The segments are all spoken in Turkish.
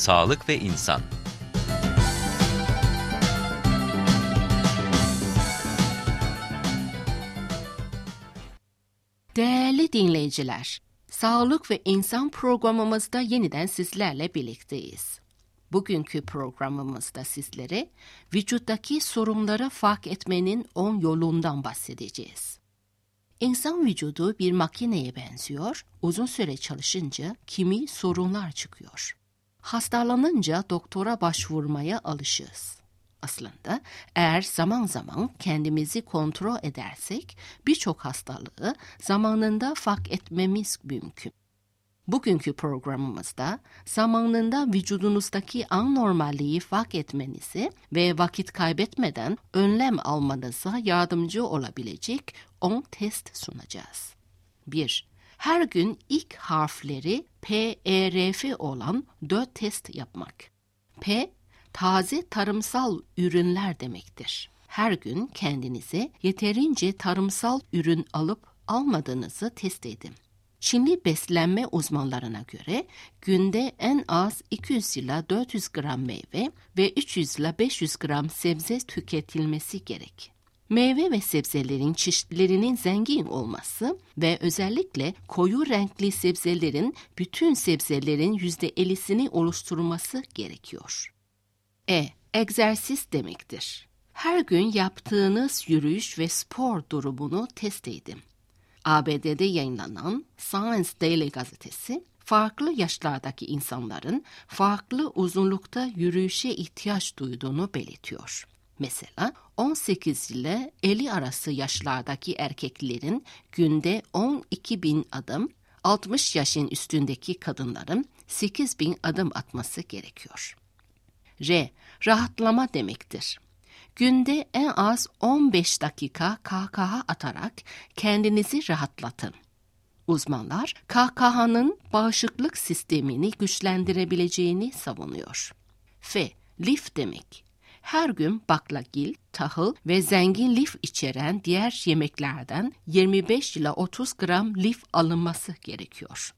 Sağlık ve İnsan Değerli dinleyiciler, Sağlık ve İnsan programımızda yeniden sizlerle birlikteyiz. Bugünkü programımızda sizlere vücuttaki sorunları fark etmenin 10 yolundan bahsedeceğiz. İnsan vücudu bir makineye benziyor, uzun süre çalışınca kimi sorunlar çıkıyor. Hastalanınca doktora başvurmaya alışığız. Aslında eğer zaman zaman kendimizi kontrol edersek birçok hastalığı zamanında fark etmemiz mümkün. Bugünkü programımızda zamanında vücudunuzdaki anormalliği fark etmenizi ve vakit kaybetmeden önlem almanıza yardımcı olabilecek 10 test sunacağız. 1. Her gün ilk harfleri P, E, R, F olan 4 test yapmak. P, taze tarımsal ürünler demektir. Her gün kendinize yeterince tarımsal ürün alıp almadığınızı test edin. Çinli beslenme uzmanlarına göre günde en az 200 ila 400 gram meyve ve 300 ila 500 gram sebze tüketilmesi gerek. Meyve ve sebzelerin çeşitlerinin zengin olması ve özellikle koyu renkli sebzelerin bütün sebzelerin %50'sini oluşturması gerekiyor. E. Egzersiz demektir. Her gün yaptığınız yürüyüş ve spor durumunu test edin. ABD'de yayınlanan Science Daily gazetesi, farklı yaşlardaki insanların farklı uzunlukta yürüyüşe ihtiyaç duyduğunu belirtiyor. Mesela 18 ile 50 arası yaşlardaki erkeklerin günde 12 bin adım, 60 yaşın üstündeki kadınların 8 bin adım atması gerekiyor. R. Rahatlama demektir. Günde en az 15 dakika kahkaha atarak kendinizi rahatlatın. Uzmanlar kahkahanın bağışıklık sistemini güçlendirebileceğini savunuyor. F. Lif demek. Her gün baklagil, tahıl ve zengin lif içeren diğer yemeklerden 25 ila 30 gram lif alınması gerekiyor.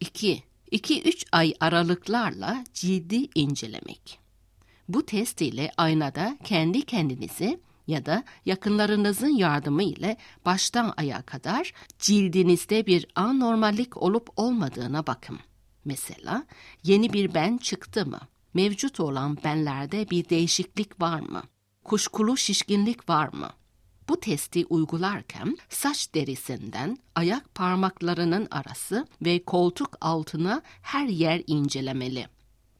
2. 2-3 ay aralıklarla ciddi incelemek. Bu test ile aynada kendi kendinizi ya da yakınlarınızın yardımı ile baştan ayağa kadar cildinizde bir anormallik olup olmadığına bakın. Mesela yeni bir ben çıktı mı? Mevcut olan benlerde bir değişiklik var mı? Kuşkulu şişkinlik var mı? Bu testi uygularken saç derisinden ayak parmaklarının arası ve koltuk altına her yer incelemeli.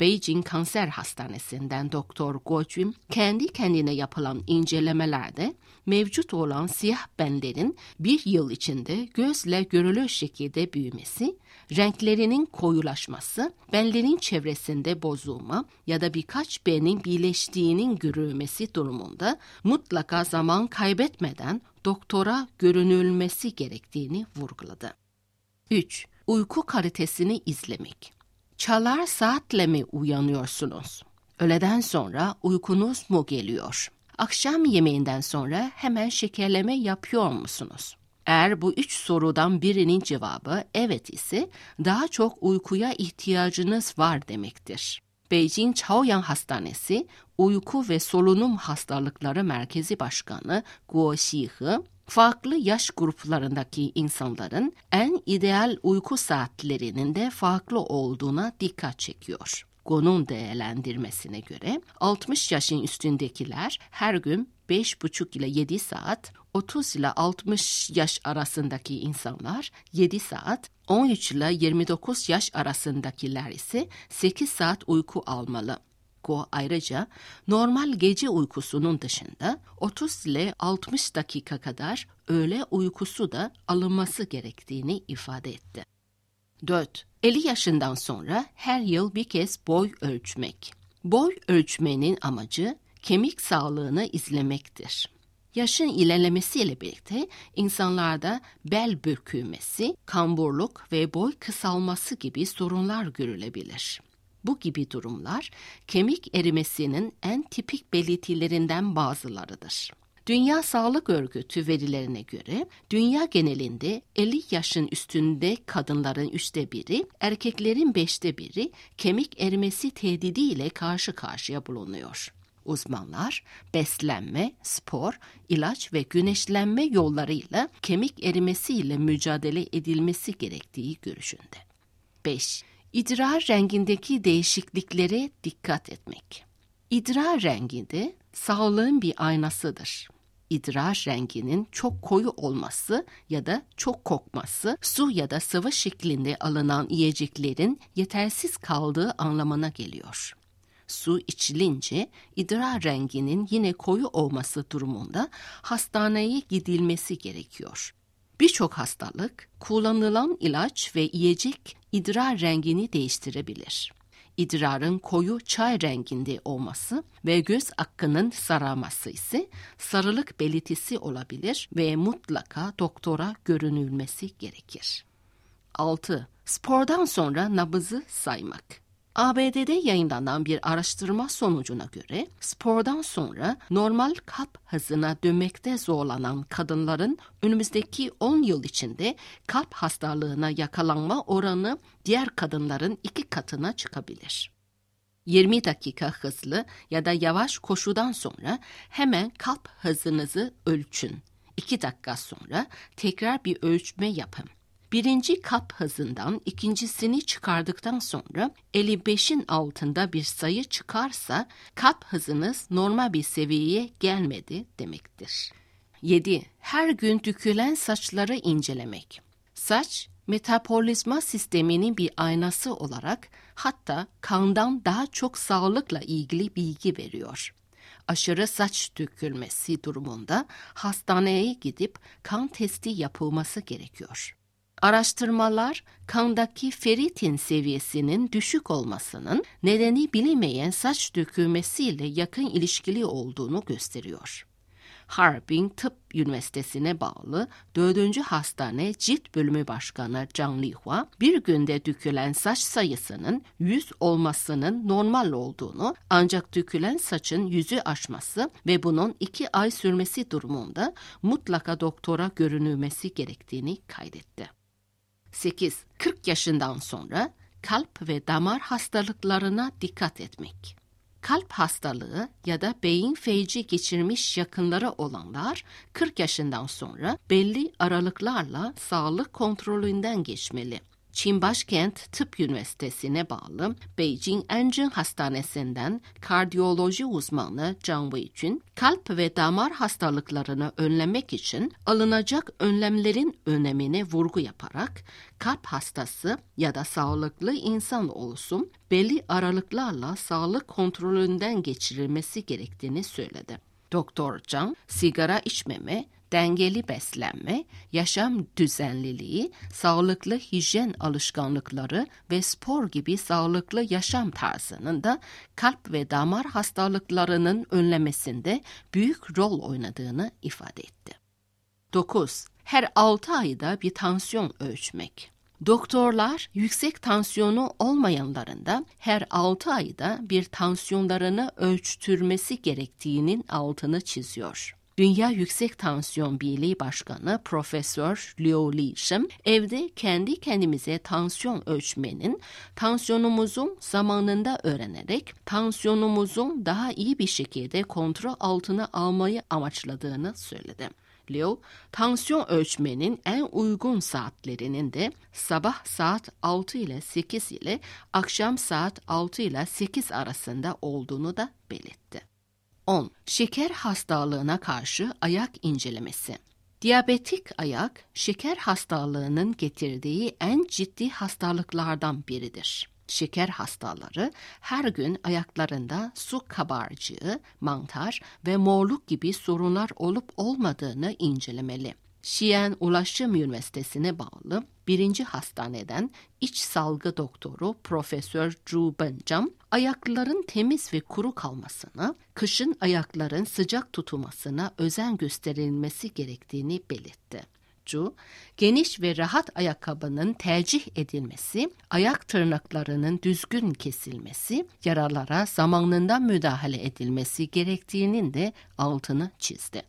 Beijing Kanser Hastanesi'nden Doktor Guo Jun, kendi kendine yapılan incelemelerde mevcut olan siyah benlerin bir yıl içinde gözle görülür şekilde büyümesi, renklerinin koyulaşması, benlerin çevresinde bozulma ya da birkaç benin birleştiğinin görülmesi durumunda mutlaka zaman kaybetmeden doktora görünülmesi gerektiğini vurguladı. 3. Uyku kalitesini izlemek Çalar saatle mi uyanıyorsunuz? Öğleden sonra uykunuz mu geliyor? Akşam yemeğinden sonra hemen şekerleme yapıyor musunuz? Eğer bu üç sorudan birinin cevabı evet ise daha çok uykuya ihtiyacınız var demektir. Beijing Chaoyang Hastanesi Uyku ve Solunum Hastalıkları Merkezi Başkanı Guo Xihe, farklı yaş gruplarındaki insanların en ideal uyku saatlerinin de farklı olduğuna dikkat çekiyor. Gon'un değerlendirmesine göre 60 yaşın üstündekiler her gün 5,5 ile 7 saat, 30 ile 60 yaş arasındaki insanlar 7 saat, 13 ile 29 yaş arasındakiler ise 8 saat uyku almalı. Go ayrıca normal gece uykusunun dışında 30 ile 60 dakika kadar öğle uykusu da alınması gerektiğini ifade etti. 4. 50 yaşından sonra her yıl bir kez boy ölçmek. Boy ölçmenin amacı kemik sağlığını izlemektir. Yaşın ilerlemesiyle birlikte insanlarda bel bükülmesi, kamburluk ve boy kısalması gibi sorunlar görülebilir. Bu gibi durumlar kemik erimesinin en tipik belirtilerinden bazılarıdır. Dünya Sağlık Örgütü verilerine göre dünya genelinde 50 yaşın üstünde kadınların üçte biri, erkeklerin beşte biri kemik erimesi tehdidiyle karşı karşıya bulunuyor. Uzmanlar beslenme, spor, ilaç ve güneşlenme yollarıyla kemik erimesiyle mücadele edilmesi gerektiği görüşünde. 5. İdrar rengindeki değişikliklere dikkat etmek. İdrar renginde sağlığın bir aynasıdır. İdrar renginin çok koyu olması ya da çok kokması, su ya da sıvı şeklinde alınan yiyeceklerin yetersiz kaldığı anlamına geliyor. Su içilince idrar renginin yine koyu olması durumunda hastaneye gidilmesi gerekiyor. Birçok hastalık kullanılan ilaç ve yiyecek idrar rengini değiştirebilir. İdrarın koyu çay renginde olması ve göz hakkının sararması ise sarılık belirtisi olabilir ve mutlaka doktora görünülmesi gerekir. 6. Spordan sonra nabızı saymak. ABD'de yayınlanan bir araştırma sonucuna göre spordan sonra normal kalp hızına dönmekte zorlanan kadınların önümüzdeki 10 yıl içinde kalp hastalığına yakalanma oranı diğer kadınların iki katına çıkabilir. 20 dakika hızlı ya da yavaş koşudan sonra hemen kalp hızınızı ölçün. 2 dakika sonra tekrar bir ölçme yapın. Birinci kap hızından ikincisini çıkardıktan sonra 55'in altında bir sayı çıkarsa kap hızınız normal bir seviyeye gelmedi demektir. 7. Her gün dökülen saçları incelemek. Saç, metabolizma sisteminin bir aynası olarak hatta kandan daha çok sağlıkla ilgili bilgi veriyor. Aşırı saç dökülmesi durumunda hastaneye gidip kan testi yapılması gerekiyor. Araştırmalar kandaki feritin seviyesinin düşük olmasının nedeni bilinmeyen saç dökülmesiyle yakın ilişkili olduğunu gösteriyor. Harbin Tıp Üniversitesi'ne bağlı 4. Hastane Cilt Bölümü Başkanı Zhang Lihua, bir günde dökülen saç sayısının 100 olmasının normal olduğunu ancak dökülen saçın yüzü aşması ve bunun 2 ay sürmesi durumunda mutlaka doktora görünülmesi gerektiğini kaydetti. 8. 40 yaşından sonra kalp ve damar hastalıklarına dikkat etmek. Kalp hastalığı ya da beyin felci geçirmiş yakınları olanlar 40 yaşından sonra belli aralıklarla sağlık kontrolünden geçmeli. Çin Başkent Tıp Üniversitesi'ne bağlı Beijing Anjin Hastanesi'nden kardiyoloji uzmanı Zhang Weijun, kalp ve damar hastalıklarını önlemek için alınacak önlemlerin önemine vurgu yaparak kalp hastası ya da sağlıklı insan olsun belli aralıklarla sağlık kontrolünden geçirilmesi gerektiğini söyledi. Doktor Zhang, sigara içmeme, dengeli beslenme, yaşam düzenliliği, sağlıklı hijyen alışkanlıkları ve spor gibi sağlıklı yaşam tarzının da kalp ve damar hastalıklarının önlemesinde büyük rol oynadığını ifade etti. 9. Her 6 ayda bir tansiyon ölçmek. Doktorlar yüksek tansiyonu olmayanların da her 6 ayda bir tansiyonlarını ölçtürmesi gerektiğinin altını çiziyor. Dünya Yüksek Tansiyon Birliği Başkanı Profesör Liu Lishim, evde kendi kendimize tansiyon ölçmenin, tansiyonumuzun zamanında öğrenerek tansiyonumuzun daha iyi bir şekilde kontrol altına almayı amaçladığını söyledi. Liu, tansiyon ölçmenin en uygun saatlerinin de sabah saat 6 ile 8 ile akşam saat 6 ile 8 arasında olduğunu da belirtti. 10. Şeker hastalığına karşı ayak incelemesi. Diyabetik ayak, şeker hastalığının getirdiği en ciddi hastalıklardan biridir. Şeker hastaları her gün ayaklarında su kabarcığı, mantar ve morluk gibi sorunlar olup olmadığını incelemeli. Şiyen Ulaşım Üniversitesi'ne bağlı birinci hastaneden iç salgı doktoru Profesör Zhu Benjam, ayakların temiz ve kuru kalmasına, kışın ayakların sıcak tutulmasına özen gösterilmesi gerektiğini belirtti. Zhu, geniş ve rahat ayakkabının tercih edilmesi, ayak tırnaklarının düzgün kesilmesi, yaralara zamanında müdahale edilmesi gerektiğinin de altını çizdi.